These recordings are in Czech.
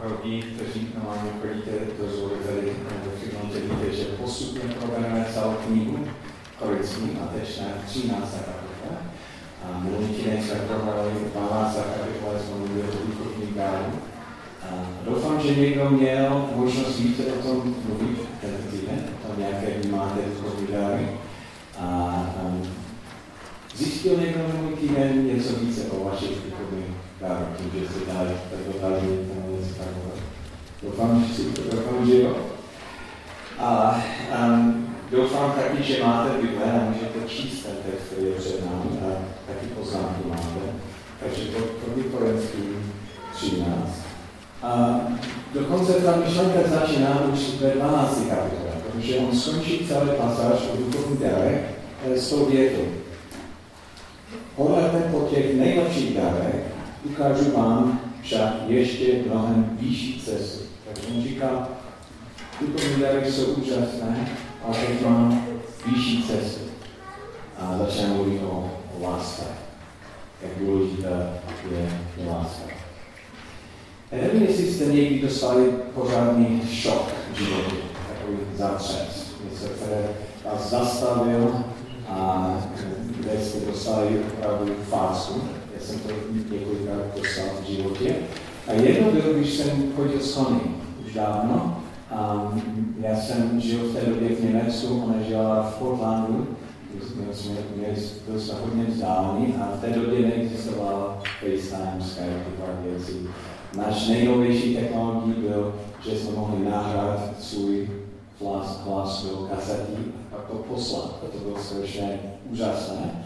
pro tí, kteří normálně chodíte do zvory tady do Finlandě, víte, že postupně probereme celou knihu Korinským a teď na 13. kapitola. A minulý týden jsme probrali 12. kapitola, jsme mluvili o duchovní dáru. Doufám, že někdo měl možnost více o tom mluvit tento týden, o tom, jaké vy máte duchovní dáry. A um, zjistil někdo minulý týden něco více o vašich duchovních dárech, tím, že jste dali takové. Doufám, že si že jo. A um, doufám taky, že máte Bible a můžete číst ten text, který je před námi a taky poznámky máte. Takže to první Korinským 13. A dokonce ta myšlenka začíná už ve 12. kapitole, protože on skončí celý pasáž o duchovních darech s tou větou. Hledajte po těch nejlepších darech, ukážu vám však ještě mnohem vyšší cestu. Takže on říká, duchovní dary jsou úžasné, ale teď mám vyšší cestu. A začne mluvit o, o láske. Jak důležitá je, je láska. Já nevím, jestli jste někdy dostali pořádný šok v životě, takový zatřes, něco, které vás zastavil a kde jste dostali opravdu fásu. Já jsem to několikrát dostal v životě. A jedno bylo, když jsem chodil s Connie, už dávno. A já jsem žil v té době v Německu, ona žila v Portlandu, jsme měli dost hodně vzdálený a v té době neexistoval FaceTime, Skype, tyhle věci. Náš nejnovější technologií byl, že jsme mohli nahrát svůj hlas, hlas do a pak to poslat. To bylo strašně úžasné.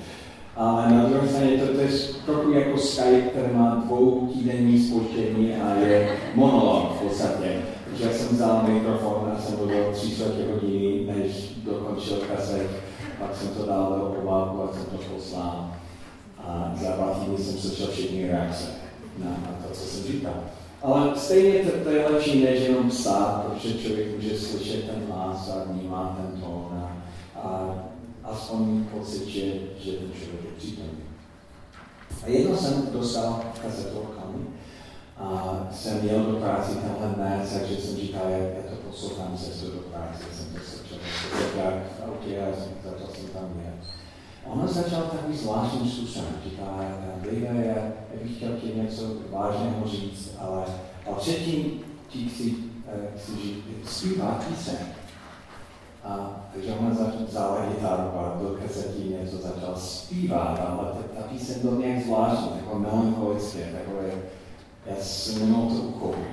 Ale na druhé straně to, to je trochu jako Skype, který má dvou týdenní spočtění a je monolog v podstatě. Takže jsem vzal mikrofon a jsem mluvil tři čtvrtě hodiny, než dokončil kaset. Pak jsem to dal do obálku a jsem to poslal. A za dva týdny jsem slyšel všechny reakce na, na to, co jsem říkal. Ale stejně to, to je lepší, než jenom psát, protože člověk může slyšet ten hlas a vnímá ten tón a, a aspoň pocit, že, že ten člověk je přítomný. A jedno jsem dostal kazetu kamy a jsem jel do práce tenhle dnes, takže jsem říkal, jak já to poslouchám cestu do práce, jsem to slyšel, jak v autě a začal jsem tam jet. Ono začal takový zvláštní způsobem. Říká, Liga, já, bych chtěl ti něco vážného říct, ale, ale předtím ti chci, eh, chci žít, zpívat píseň. A takže ona vzala gitaru a do kasetí něco začal zpívat, ale ta, ta píseň byla nějak zvláštní, takové melancholické, takové, já jsem nemohl to uchopit.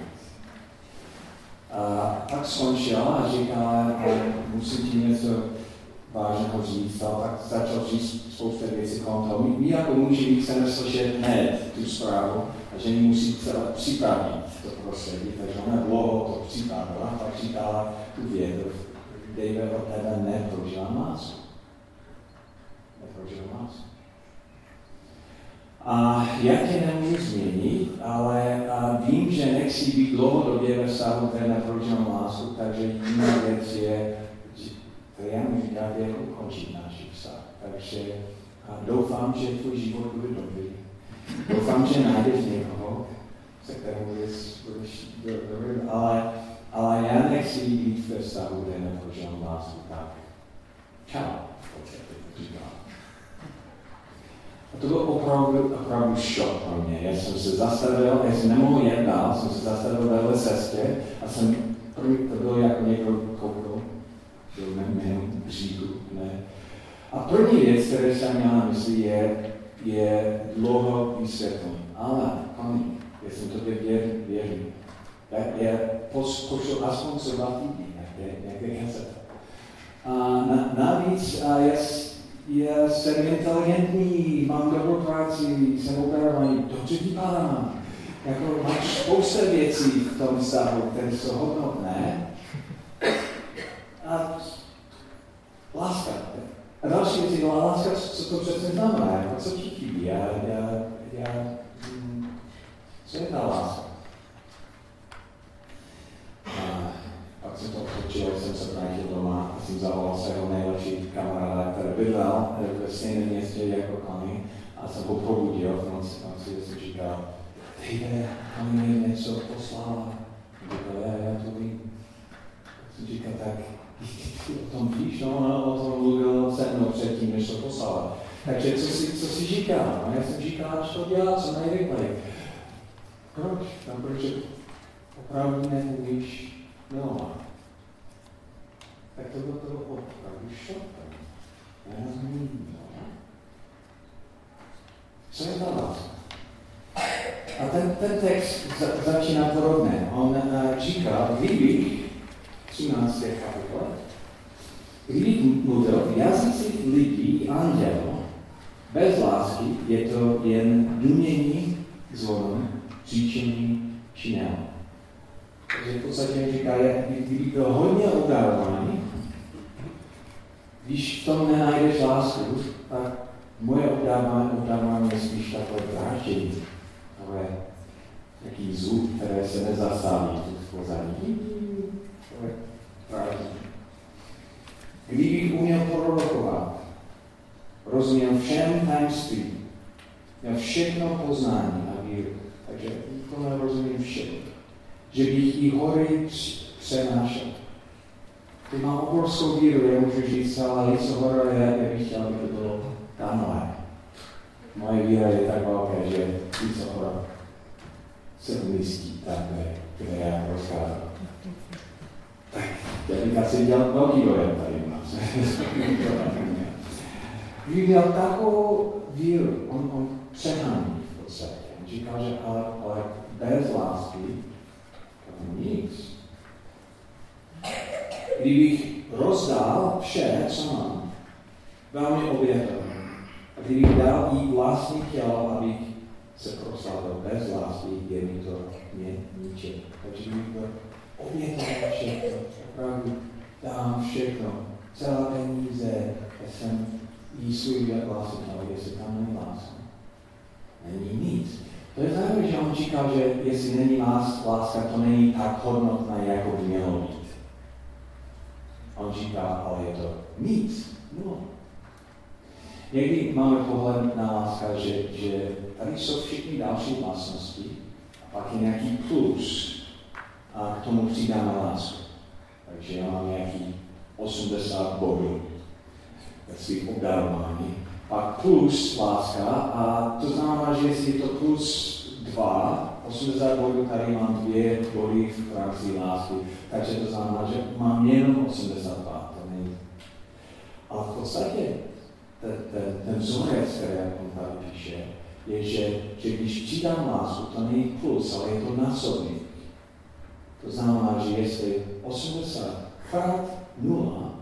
A tak skončil a říká, musím ti něco vážného říct, a tak začal říct spoustu věcí kolem toho. My, my jako muži chceme slyšet hned tu zprávu a že musí připravit to prostředí, takže ona dlouho to připravila, pak říkala tu vědu, David od tebe neprožívám lásku. Neprožívám lásku. A já tě nemůžu změnit, ale a vím, že nechci být dlouhodobě ve vztahu, které neprožívám lásku, takže jiná věc je, to já říkat, jak ukončit náš vztah. Takže a doufám, že tvůj život bude dobrý. Doufám, že najdeš někoho, se kterým budeš, budeš ale ale já nechci být ve vztahu, kde neprožívám lásku tak. Čau, A to byl opravdu, opravdu šok pro mě. Já jsem se zastavil, já jsem nemohl jet dál, jsem se zastavil vedle cestě a jsem, první, to bylo jako někdo koukal, byl jménem bříku, ne. A první věc, kterou jsem měl na mysli, je, je dlouho vysvětlení. Ale, koni, já jsem to věřím je poskočil aspoň co dva týdny, nějaké kazeta. A na, navíc a je, je, jsem inteligentní, mám dobrou práci, jsem operovaný, dobře vypadám. Jako máš spousta věcí v tom vztahu, které jsou hodnotné. A láska. A další věci, no a láska, co to přesně znamená, jako co ti chybí. Já, já, já, hm, co je ta láska? jsem odtočil, jsem se vrátil doma a jsem zavolal svého nejlepšího kamaráda, který bydlel eh, ve stejném městě jako Kami a jsem ho probudil v noci, a si jsem říkal, Dejte, Kami mi něco poslala. Říkal, já to vím. Jsem říkal, tak o tom víš, no, ona o tom mluvila se mnou předtím, než to poslala. Takže co si, co si říká? No, já jsem říkal, co dělá, co nejrychleji. Proč? No, protože opravdu nemůžeš milovat. No, tak to bylo to opravdu šokem. Já nezmíním. Co je ta láska? A ten, ten text za, začíná podobně. On uh, říká, kdybych, 13. kapitola, kdybych mluvil v jazycích lidí anděl, bez lásky je to jen dumění zvonem, říčení činem. Takže v podstatě říká, kdyby byl hodně obdarovaný, když v tom nenajdeš lásku, tak moje obdávání, obdávání je spíš takové dráždění, takové nějaký zvuk, které se nezastaví v pozadí. Kdybych uměl prorokovat, rozuměl všem tajemství, měl všechno poznání a víru, takže to nerozumím všechno, že bych i hory přenášel. Ty mám obrovskou víru, já můžu říct, ale něco hora, já bych chtěl, aby to bylo tamhle. Moje víra je tak velká, že něco hora se umístí tam, kde, já rozcházím. Tak, já bych asi dělal velký dojem tady u nás. Kdyby měl takovou víru, on, on přehání v podstatě. On říkal, že ale, ale bez lásky to nic. Kdybych rozdál vše, co mám, velmi obětovně, a kdybych dal jí vlastní tělo, abych se proslavil bez lásky, je mi to mě ničem. Takže bych to obětoval všechno, opravdu dám všechno, celé peníze, já jsem jí svůj vlastní tělo, jestli tam není láska. Není nic. To je zajímavé, že on říkal, že jestli není láska, to není tak hodnotné, jako by mělo být. On říká, ale je to nic. No. Někdy máme pohled na láska, že, že tady jsou všechny další vlastnosti a pak je nějaký plus a k tomu přidáme lásku. Takže já mám nějaký 80 bodů ve svých obdarování. Pak plus láska a to znamená, že jestli je to plus 2, 80 bodů, tady mám dvě body v rámci lásky, takže to znamená, že mám jenom 82. To není. Ale v podstatě ten, ten, ten vzorec, který on tady píše, je, že, že když přidám lásku, to není plus, ale je to násobný. To znamená, že jestli 80 krát 0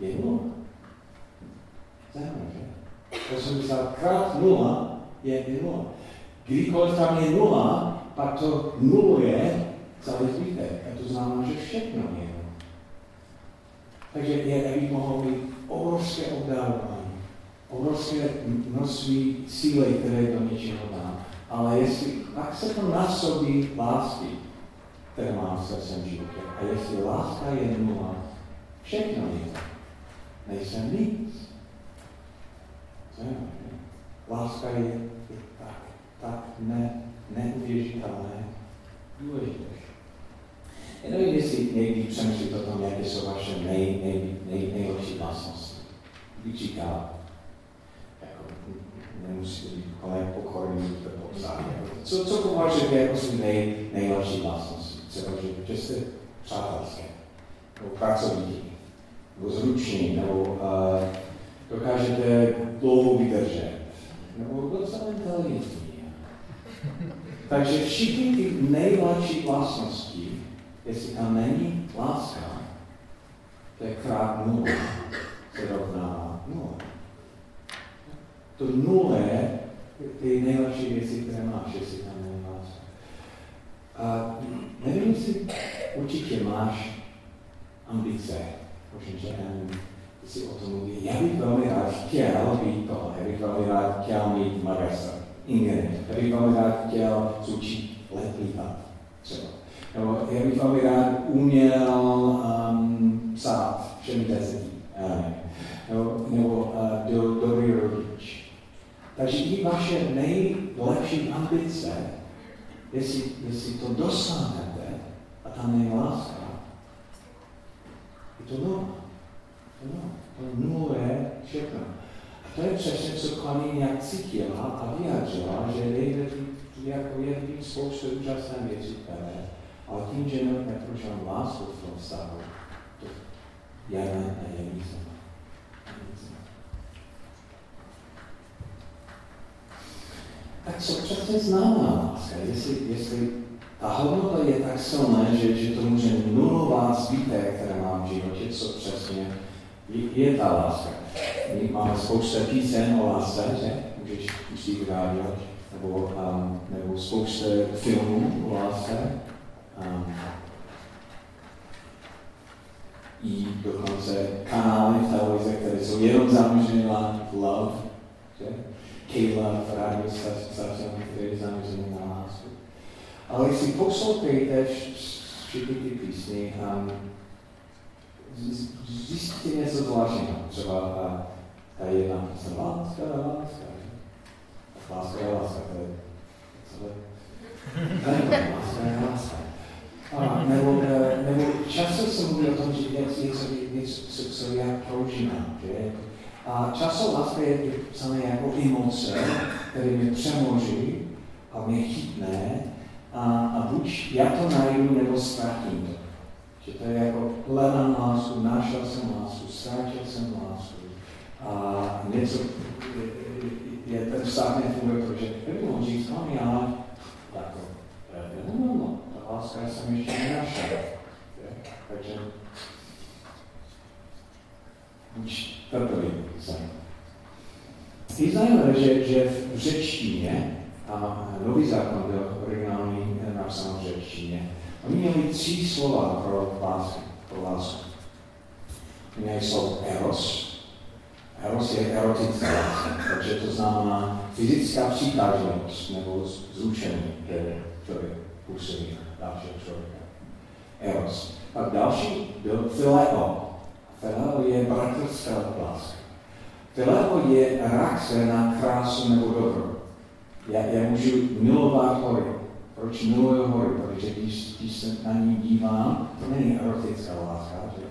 je 0. Zajímavé, že? 80 krát 0 je 0. Kdykoliv tam je 0, pak to nuluje celý zbytek. A to znamená, že všechno je 0. Takže je, aby mohlo být obrovské obdarování, obrovské množství síly, které do něčeho dá. Ale jestli, pak se to násobí lásky, které má v svém životě. A jestli láska je nula, všechno je. Nejsem nic. Láska je, je tak, tak ne, neuvěřitelné důležité. Já nevím, jestli někdy přemýšlíte o tom, jaké jsou vaše nej, nej, nej, nejlepší vlastnosti. Když být kolem pokorný, to popsat. Co, co považujete jako svůj nej, nejlepší vlastnosti? Třeba, že, že jste přátelské, nebo pracovníky, nebo zruční, nebo uh, dokážete dlouho vydržet, nebo docela inteligentní. Takže všichni ty nejlepší vlastnosti, jestli tam není láska, to je krát nula, se rovná nula. To nula je ty nejlepší věci, které máš, jestli tam láska. A nevím, jestli určitě máš ambice, možná, že si o tom mluví. Já bych velmi rád chtěl být tohle, já bych velmi rád chtěl mít magistr, ingerent, já bych velmi rád chtěl zúčit let lítat, třeba. Nebo já bych velmi rád uměl um, psát všemi jazyky, nebo, nebo uh, do. Takže i vaše nejlepší ambice, jestli, jestli to dosáhnete a tam není láska, je to nula. No, to nuluje všechno. A to je přesně, co paní nějak cítila a vyjádřila, že nejde jako je tím spoustu úžasné věcí, které, ale tím, že neprožil lásku v tom vztahu, to je ne, ne, nic Tak co přesně znamená láska? Jestli, jestli ta hodnota je tak silná, že, že to může nulovat zbytek, které mám v životě, co přesně je, je ta láska. My máme spousta písen o lásce, že? Můžeš pustit rádio, nebo, um, nebo spousta filmů o lásce. Um, I dokonce kanály v televize, které jsou jenom zaměřené na love, že? Kayla v rádiu stacionu, které je zaměřené na lásku. Ale jestli poslouchejte všechny ty písně, um, zjistíte něco zvláštního. Třeba ta, ta jedna písně, láska, láska, láska láska, to je celé. Láska láska. A, nebo, e, nebo často se mluví o tom, že něco, něco, něco co, co já prožívám. Že? A často láska je psané jako emoce, které mě přemoží a mě chytne a, a buď já to najdu, nebo ztratím to. Že to je jako hledám lásku, našel jsem lásku, ztratil jsem lásku. A něco, je, je ten vztah nefunguje, protože mohl říct, no já, jako, no, no, no, ta láska jsem ještě nenašel. Takže buď. Je zajímavé, že, že v řečtině, a nový zákon byl originální napsán v řečtině, Oni měli tři slova pro lásku. Pro lásku. Měli slovo eros. Eros je erotická láska, takže to znamená fyzická přitažlivost nebo zrušení, které člověk působí na dalšího člověka. Eros. A další byl fileo. Fileo je bratrská láska. Fileo je reakce na krásu nebo dobro. Já, já můžu milovat hory, proč miluju hory? Protože když, když se na ní dívám, to není erotická láska, že?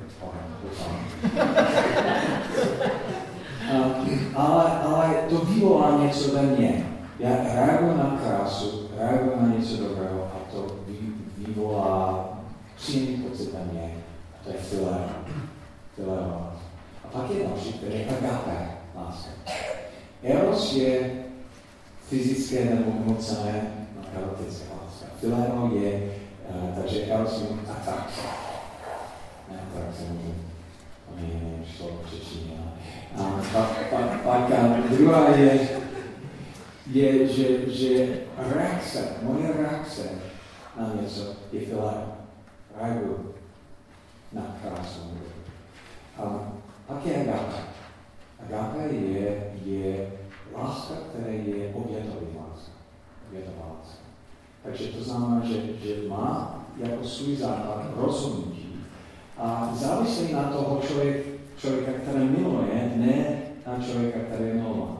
ale, ale to vyvolá něco ve mně. Já reaguju na krásu, reaguju na něco dobrého a to vyvolá příjemný pocit ve mně. A to je fileo. Fileo. A pak je další, který je agape láska. Eros je fyzické nebo emocené erotické Fileno je, uh, takže erosion atrakce. Ne atrakce můžu, to není slovo přečíně. A pak, pak, pak druhá je, je, že, že reakce, moje reakce na něco je fileno. Reaguju na krásu. A pak je agape. Agape je, je láska, která je obětová láska. Obětová láska. Takže to znamená, že, že má jako svůj základ rozhodnutí a závislí na toho člověk, člověka, který miluje, ne na člověka, který miluje.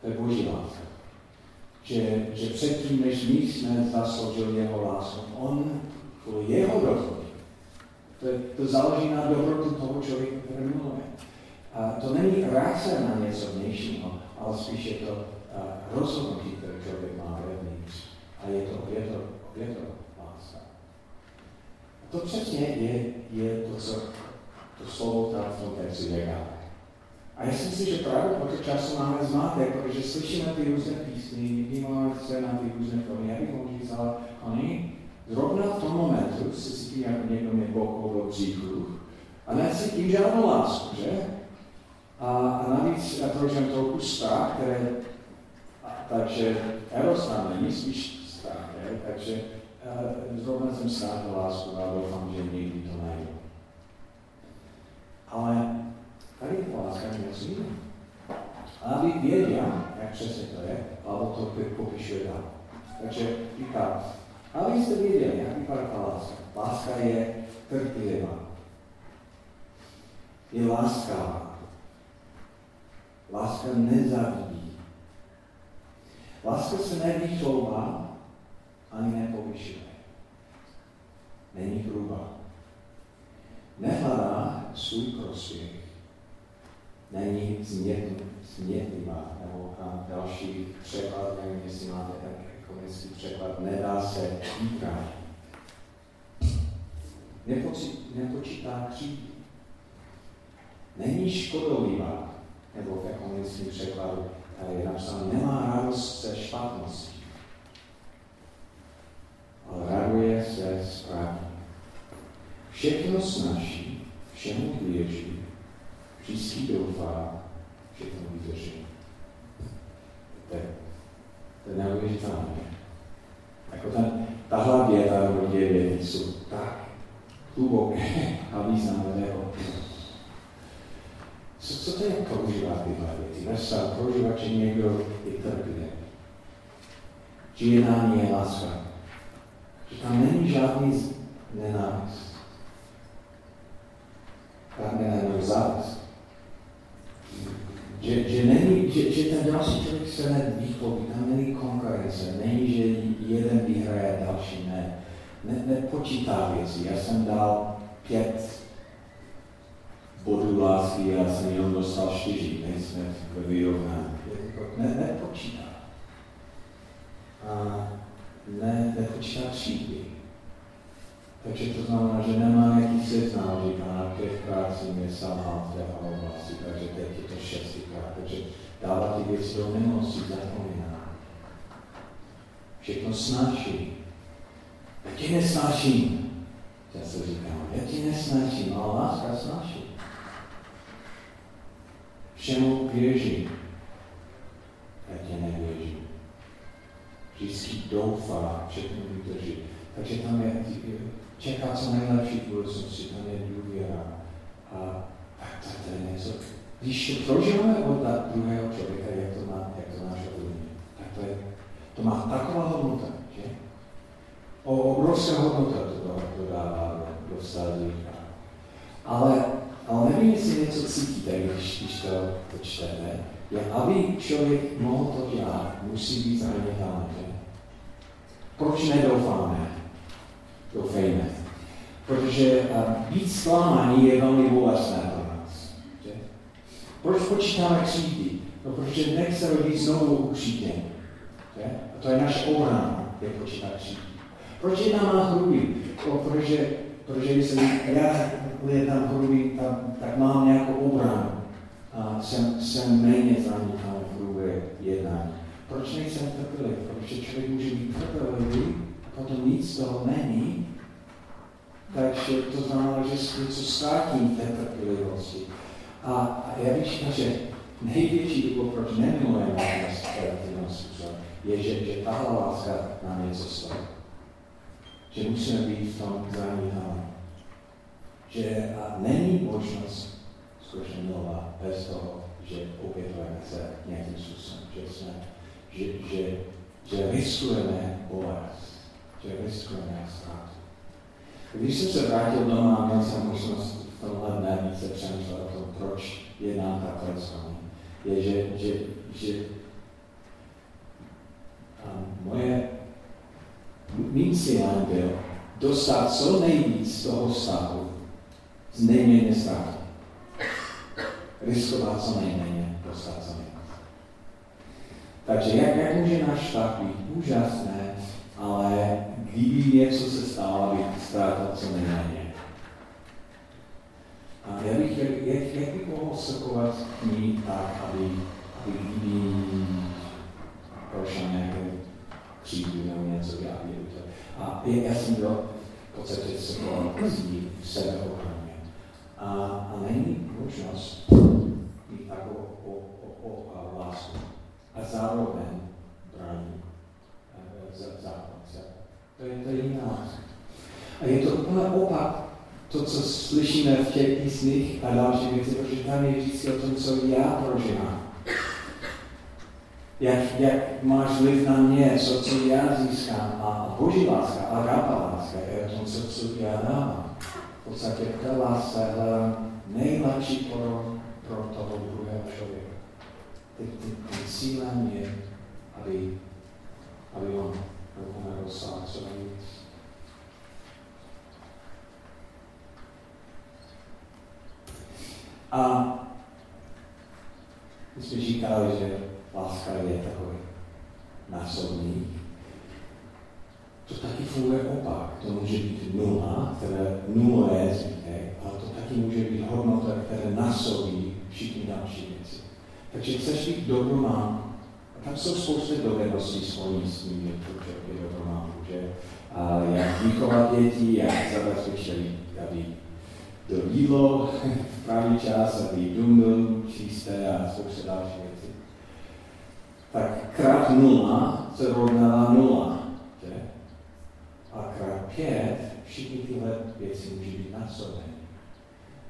To je boží láska. Že, že předtím, než my jsme zasloužili jeho lásku, on kvůli jeho rozhodnutí. To, je, to záleží na dobrotu toho člověka, který miluje. A to není reakce na něco vnějšího, ale spíše to uh, rozhodnutí, které člověk má vevnitř a je to oběto, oběto láska. A to přesně je, je to, co to slovo tam v tom textu říká. A já si myslím, že právě po to času máme zmátek, protože slyšíme ty různé písny, vidíme se na ty různé filmy. Já bych mohl říct, ale oni zrovna v tom momentu se cítí jako někdo mě bokol do bříchu a necítím žádnou lásku, že? A, navíc prožívám trochu strach, které, takže tam není, spíš takže uh, zrovna jsem ztrátil lásku a doufám, že někdy to najdu. Ale tady je to láska něco jiného. A aby věděl, jak přesně to je, Pavel to popišuje dál. Takže říká, abyste věděli, jak vypadá ta láska. Láska je trpělivá. Je láskavá. Láska nezavidí. Láska se nevychouvá, ani nepovyšuje. Není hrubá. Nehledá svůj prospěch. Není změrný smětlivá, nebo a další překlad, nevím, jestli máte tak komunistický překlad, nedá se týkat. Nepočítá křídky. Není škodolivá, nebo v ekonomickém překladu je napsáno, nemá radost ze špatnosti, ale raduje se správně. Všechno snaží, všemu věří, vždycky doufá, všechno vydrží. To je, to je neuvěřitelné. Jako ten, tahle věta nebo dvě věty jsou tak hluboké a významné. Co, co to je používat tyhle věci? Než používat, že někdo je trpělivý. Že jednání je láska. Že tam není žádný nenávist. Tam není závist. Že, že, není, že, že ten další člověk se nevýchlopí, tam není konkurence, není, že jeden vyhraje, další ne. ne nepočítá věci. Já jsem dal pět bodů lásky, já jsem jenom dostal čtyři, nejsme v vyrovnání. Ne, nepočítá. A ne, nepočítá třídy. Takže to znamená, že nemá nějaký seznam, říká, na pětkrát si mě sama v této oblasti, takže teď je to šestikrát, takže dává ty věci do minulosti, zapomíná. Všechno snáší. Já ti nesnáším. Já se říkám, já ti nesnáším, ale láska snáší. Všemu věří. Já tě nevěří. Vždycky doufá, všechno vydrží. Takže tam je, čeká co nejlepší budoucnosti, tam je důvěra. A tak to, to je něco, když prožíváme od druhého člověka, jak to má, jak to náš tak to, je, to má taková hodnota, že? O obrovská hodnota to, dává do, do. Ale, ale nevím, jestli něco cítíte, když, když to, to čtete. Je, aby člověk mohl to dělat, musí být zranitelný. Proč nedoufáme? Doufejme. Protože být zklamaný je velmi bolestné pro nás. Že? Proč počítáme křídy? No, protože nechceme být znovu ukříděni. A to je naše obrana, je počítat křídy. Proč je nám hrubý? No, protože, protože když jsem já tam hrubý, tak, tak mám nějakou obranu. A jsem, jsem méně zranitelný v hrubé jednání. Proč nejsem trpělivý? Protože člověk může být trpělivý potom nic z toho není, takže to znamená, že něco ztratím té trpělivosti. A, a já říkal, že největší důvod, proč nemilujeme trpělivosti, je, že, že tahle láska nám něco stojí. Že musíme být v tom zranitelní. Že a není možnost skutečně milovat bez toho, že opětujeme se nějakým způsobem, že, jsme, že, že, že riskujeme bolest že riskujeme ztrátu. Když jsem se vrátil doma, měl jsem možnost v tomhle dne více přemýšlet o tom, proč jednám takhle s. Je, že, že, že moje mým cílem byl dostat co nejvíc z toho stavu z nejméně ztráty. Riskovat co nejméně, dostat co nejvíc. Takže jak, jak může náš stav být úžasné, ale kdyby něco se stalo, aby ztrátal co nejméně. A já bych, jak, jak, jak bych mohl sekovat ní tak, aby, aby kdyby prošel nějaké křídy nebo něco, já A já jsem byl podstatě sekoval s ní v sebeochraně. A, a není možnost mít takovou o, o, o, lásku. A zároveň brání základ. To je, to je jiná. A je to úplně opak to, co slyšíme v těch písních a další věci, protože tam je vždycky o tom, co já prožívám. Jak, jak máš vliv na mě, co, co já získám. A boží láska, a rápa láska je o tom, co, co já dávám. V podstatě v té lásce hledám nejlepší pro, pro toho druhého člověka. Tím cílem je, aby, aby on nebo dosáhnout co nejvíc. A My jsme říkali, že láska je takový násobný. To taky funguje opak. To může být nula, které nula je zbytek, ale to taky může být hodnota, která násobí všichni další věci. Takže chceš být dobromán, a tam jsou spousty dovedností spojených s tím, že to je dobromán, že a jak vychovat děti, jak zabezpečit, aby to jídlo v pravý čas, aby dům byl čisté a spousta další věci. Tak krát nula se rovná nula. Že? A krát pět všichni tyhle věci může být násobeny.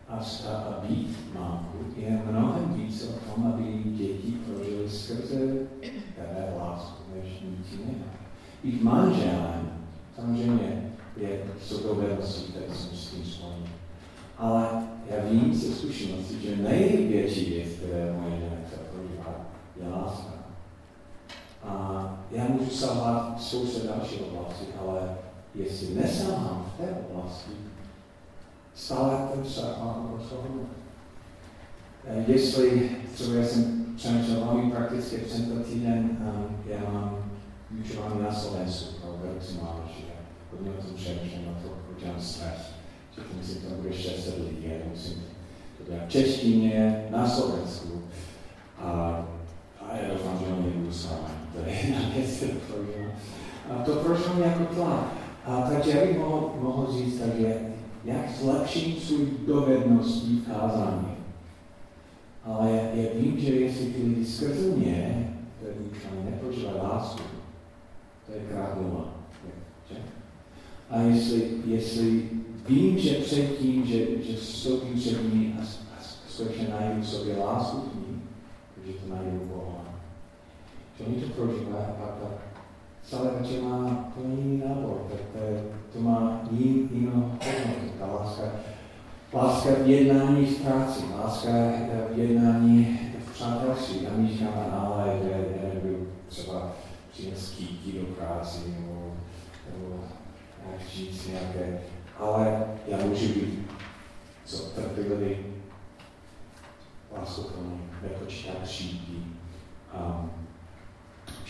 A, a být mámku je mnohem více o tom, aby děti prožili skrze které lásku, než nic jiného. Být manželem samozřejmě je, dovednosti, které jsou s tím spojeny. Ale já vím ze zkušenosti, že největší věc, které moje žena chce prožívat, je láska. A já můžu sávat spoustu další oblasti, ale jestli nesáhám v té oblasti, stále ten má obrovskou hodnotu. Jestli, třeba já jsem přemýšlel velmi prakticky tento týden, um, já mám vyučování na Slovensku pro vedoucí mládež. Hodně o tom přemýšlím, na to udělám stres že to myslím, tam bude 600 lidí, já musím to dělat v češtině, na Slovensku. A, a já doufám, že oni nebudu s vámi. To je jedna věc, kterou. A to prošlo mě jako tlak. A takže já bych mohl, mohl říct, takže jak zlepšit svůj dovedností v kázání. Ale já, já vím, že jestli ty lidi skrze mě, které neprožívají lásku, to je krát nula. A jestli, jestli vím, že předtím, že, že vstoupím před ní a, a skutečně najdu sobě lásku k ní, že to najdu Boha. Že oni to prožívají a tak večer má to jiný nábor, tak to, to má jin, jinou hodnotu, ta láska. Láska v jednání v práci, láska v jednání v přátelství. My říkáme, ale já nebudu třeba přinést kýky do práce, nebo, nebo říct nějaké ale já můžu být co trpělivý, láskuplný, nepočítá křídí a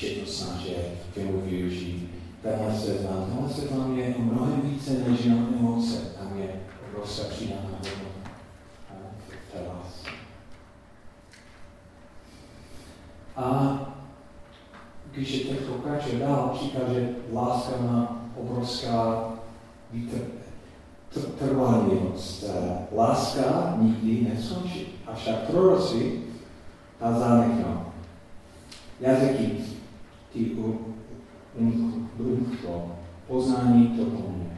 všechno snaží k tomu využít. Tenhle seznam, tenhle seznam je mnohem více než jenom emoce, tam je obrovská přidaná hodnota. A když je teď pokračuje dál, říká, že láska má obrovská trvanlivost. Láska nikdy neskončí. Avšak proroci ta zanechnou. Jazyky ty umklo, poznání to pomůže.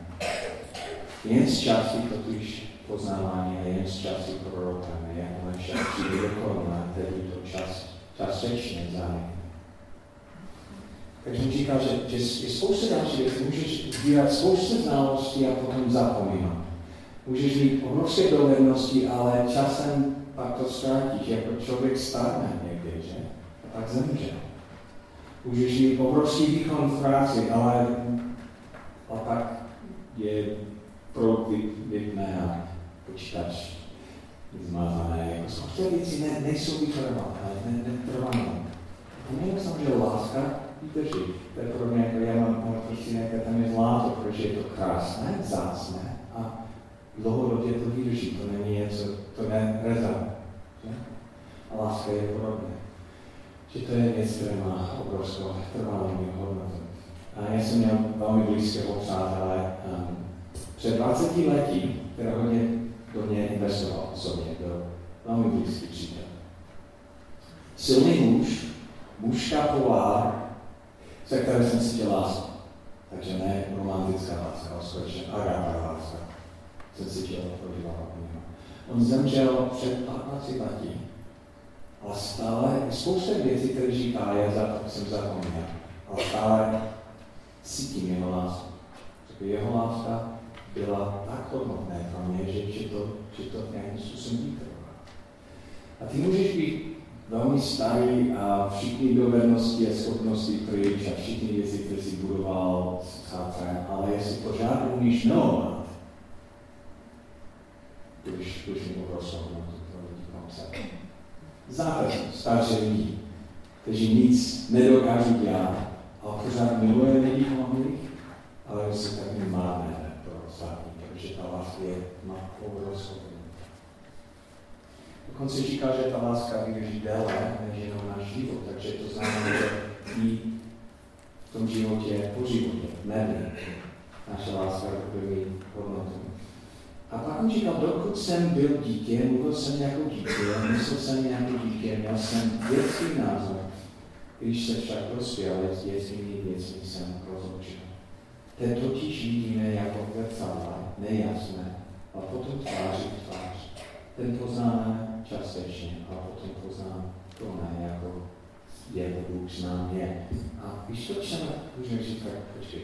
Jen z časy totiž poznávání a jen z časy prorokami, jakmile však přijde dokonalá, tedy to čas, časečně zanechne. Takže on říká, že, že je spousta další věcí. Můžeš sbírat spoustu znalostí a potom zapomínat. Můžeš mít obrovské dovednosti, ale časem pak to ztratíš, jako člověk stárne někdy, že? A tak zemře. Můžeš mít obrovský výkon v práci, ale a pak je pro vypne a počítač zmazané. Jako jsou věci ne, nejsou vytrvalé, ne, netrvalé. A nejde samozřejmě láska, vydrží. To je podobně jako já mám prostě nějaké tam je zlato, protože je to krásné, zácné a dlouhodobě to vydrží. To není něco, to ne rezavné. A láska je podobné. Že to je věc, která má obrovskou trvalou hodnotu. A já jsem měl velmi blízkého přátele um, před 20 lety, který hodně do mě investoval osobně, byl velmi blízký přítel. Silný muž, mužská povar, se které jsem cítil lásku. Takže ne romantická láska, ale skutečně agapá láska. Jsem cítil prožíval od něho. On zemřel před 15 lety. Ale stále spousta věcí, které říká, já za jsem zapomněl. Ale stále cítím jeho lásku. Protože jeho láska byla tak hodnotné pro mě, že, že, to, že to nějakým způsobem vytrvá. A ty můžeš být velmi starý a všichni dovednosti a schopnosti pryč a všichni věci, které si budoval s chátrem, ale jestli pořád umíš milovat, když, když mi hodnotu pro lidi kolem sebe. Znáte starší lidi, kteří nic nedokážou dělat, ale pořád miluje lidi ale jsou taky márné ostatní, protože ta láska je má obrovskou Dokonce říká, že ta láska vydrží déle než jenom náš život, takže to znamená, že i v tom životě po životě, ne naše láska bude hodnotu. A pak on říkal, dokud jsem byl dítě, mluvil jsem jako dítě, myslel jsem jako dítě, měl jsem dětský názor. Když se však dospěl, s dětskými jsem rozloučil. Ten totiž vidíme jako zrcadla, nejasné, a potom tváří tvář. Ten poznáme částečně a potom poznám plné, jako je Bůh s námi je. A když to čteme, můžeme tak počkej,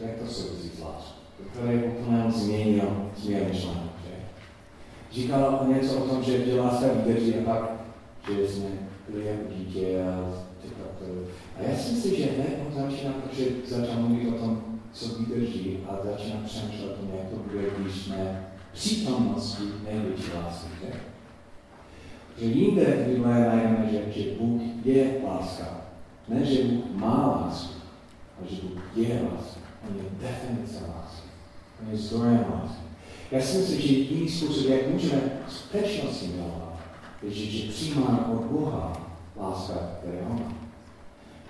jak to souvisí s láskou? Který úplně změnil směr myšlenek. Říkal něco o tom, že, že láska vydrží a pak, že jsme byli jako dítě a to. A já si myslím, že ne, on začíná, protože začal mluvit o tom, co vydrží a začíná přemýšlet o tom, jak to bude, když jsme přítomnosti největší lásky. Že? Jinde v Bible najdeme, že, že Bůh je láska. Ne, že Bůh má lásku, ale že Bůh je láska. On je definice lásky. On je zdrojem lásky. Já si myslím, že jiný způsob, jak můžeme skutečnosti milovat, je, že, že přijímáme od Boha láska, které on má.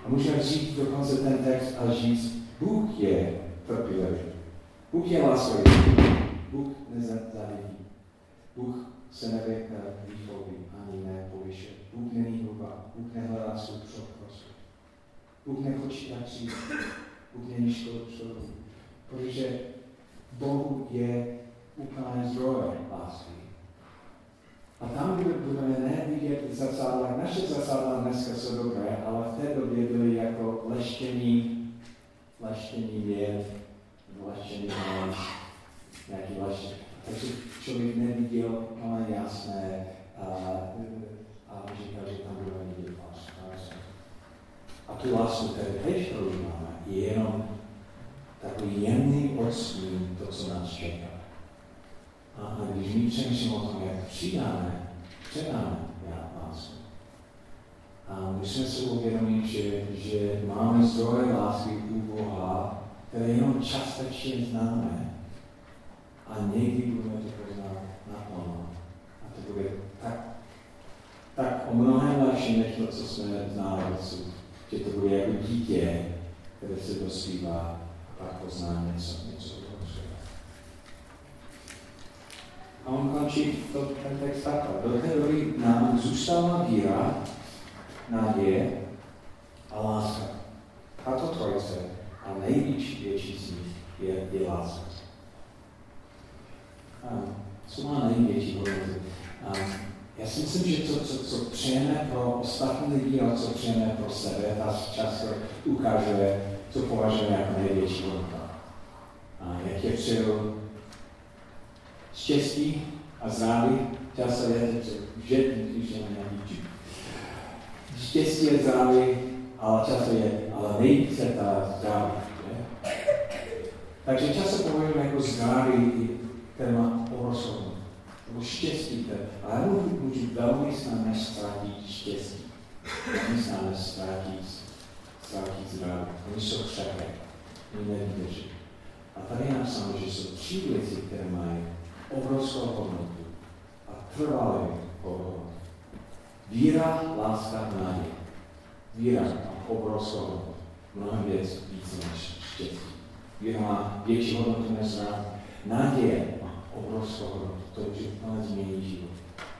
A můžeme říct dokonce ten text a říct, Bůh je trpělivý. Bůh je láskavý. Bůh nezavidí. Bůh se nevýchový ani nepovyšuje. Bůh není hluba. Bůh nehledá prospěch. Bůh nepočítá přijít. Bůh není škodu. Protože Bohu je úplné zdroje lásky. A tam, kde budeme nevidět zrcadla, naše zrcadla dneska jsou dobré, ale v té době byly jako leštění, leštění věd, leštění hlas, nějaký leštění. Takže člověk neviděl ale jasné a, a říkal, že tam budeme vidět lásku. A tu lásku, kterou teď prožíváme, je jenom takový jemný odstín to, co nás čeká. A když my přemýšlíme o tom, jak přidáme, předáme a musíme si uvědomit, že, že máme zdroje lásky u Boha, které jenom částečně známe. A někdy budeme to poznat naplno. A to bude tak, tak o mnohem lepší, než to, co jsme znali dosud. Že to bude jako dítě, které se dospívá a pak pozná něco, něco A on končí to, ten text takhle. Do té doby nám zůstává víra, naděje a láska. Tato trojice a největší větší z nich je, je láska. A co má největší hodnotu? Já si myslím, že to, co, co přejeme pro ostatní lidi a co přejeme pro sebe, ta často ukazuje, co považujeme jako největší hodnota. A jak je přeju štěstí a zdraví, často je, že když je Štěstí je zdraví, ale často je, ale nejvíce ta zdraví. Takže často považujeme jako zdraví, má obrovskou nebo štěstí, ale můžu, můžu velmi snadno ztratit štěstí. Velmi snadno ztratit, ztratit zdraví. Oni jsou křehké, oni nevydrží. A tady je napsáno, že jsou tři věci, které mají obrovskou hodnotu a trvalý hodnotu. Víra, láska, naděje. Víra má obrovskou. Mnohem věc více než štěstí. Víra má větší hodnotu než. Naděje má obrovskou hodnotu. To už ale změní život.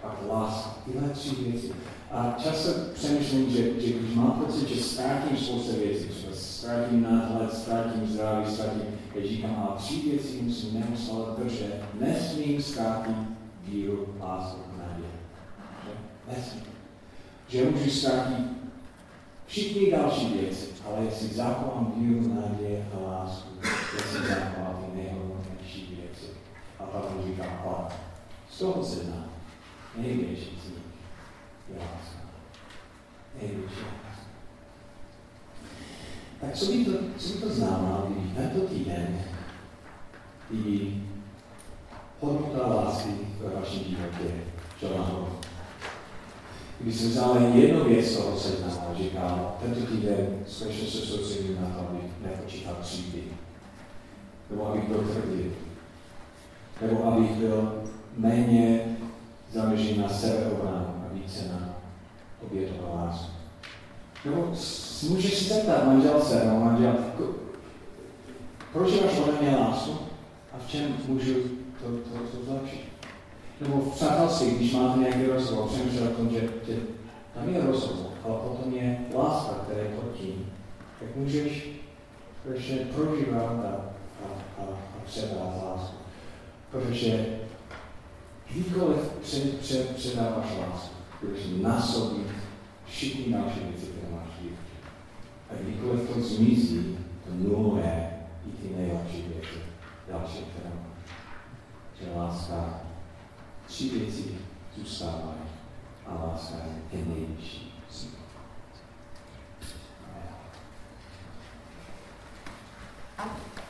Pak láska. Tyhle tři věci. A často přemýšlím, že, že když mám pocit, že ztrátím spoustu věcí, třeba ztrátím náhled, ztrátím zdraví, ztrátím teď říkám, ale tři věci musím neustále držet. Nesmím ztrátit víru, lásku a naději. Nesmím. Že můžu ztrátit všichni další věci, ale jestli zachovám víru, naději a lásku, jestli zachovám ty nejhodnotnější věci. A pak mu říkám, pak z toho se zná největší z nich je láska. Největší tak co by to, co by to znamenalo, když tento týden i hodnota lásky ve vašem životě, čo má Když jsem vzal jen jednu věc toho seznamu říkal, tento týden skutečně se soustředím na to, abych nepočítal třídy. Nebo abych byl tvrdý. Nebo abych byl méně záleží na sebeobranu a více na obětovou lásku. Nebo můžeš si zeptat manželce nebo manžel, proč máš ode mě lásku a v čem můžu to, to, to zlepšit? Nebo v přátelství, když máte nějaký rozhovor, přemýšlel o tom, že, že tam je rozhovor, ale potom je láska, která je pod tím, tak můžeš prostě prožívat a, a, a, a předat lásku. Protože kdykoliv před, před, předáváš lásku, budeš násobit všichni další věci, které máš v. A kdykoliv to zmizí, to nuluje i ty nejlepší věci, další, které máš. Že láska, tři věci zůstávají a láska je nejvyšší.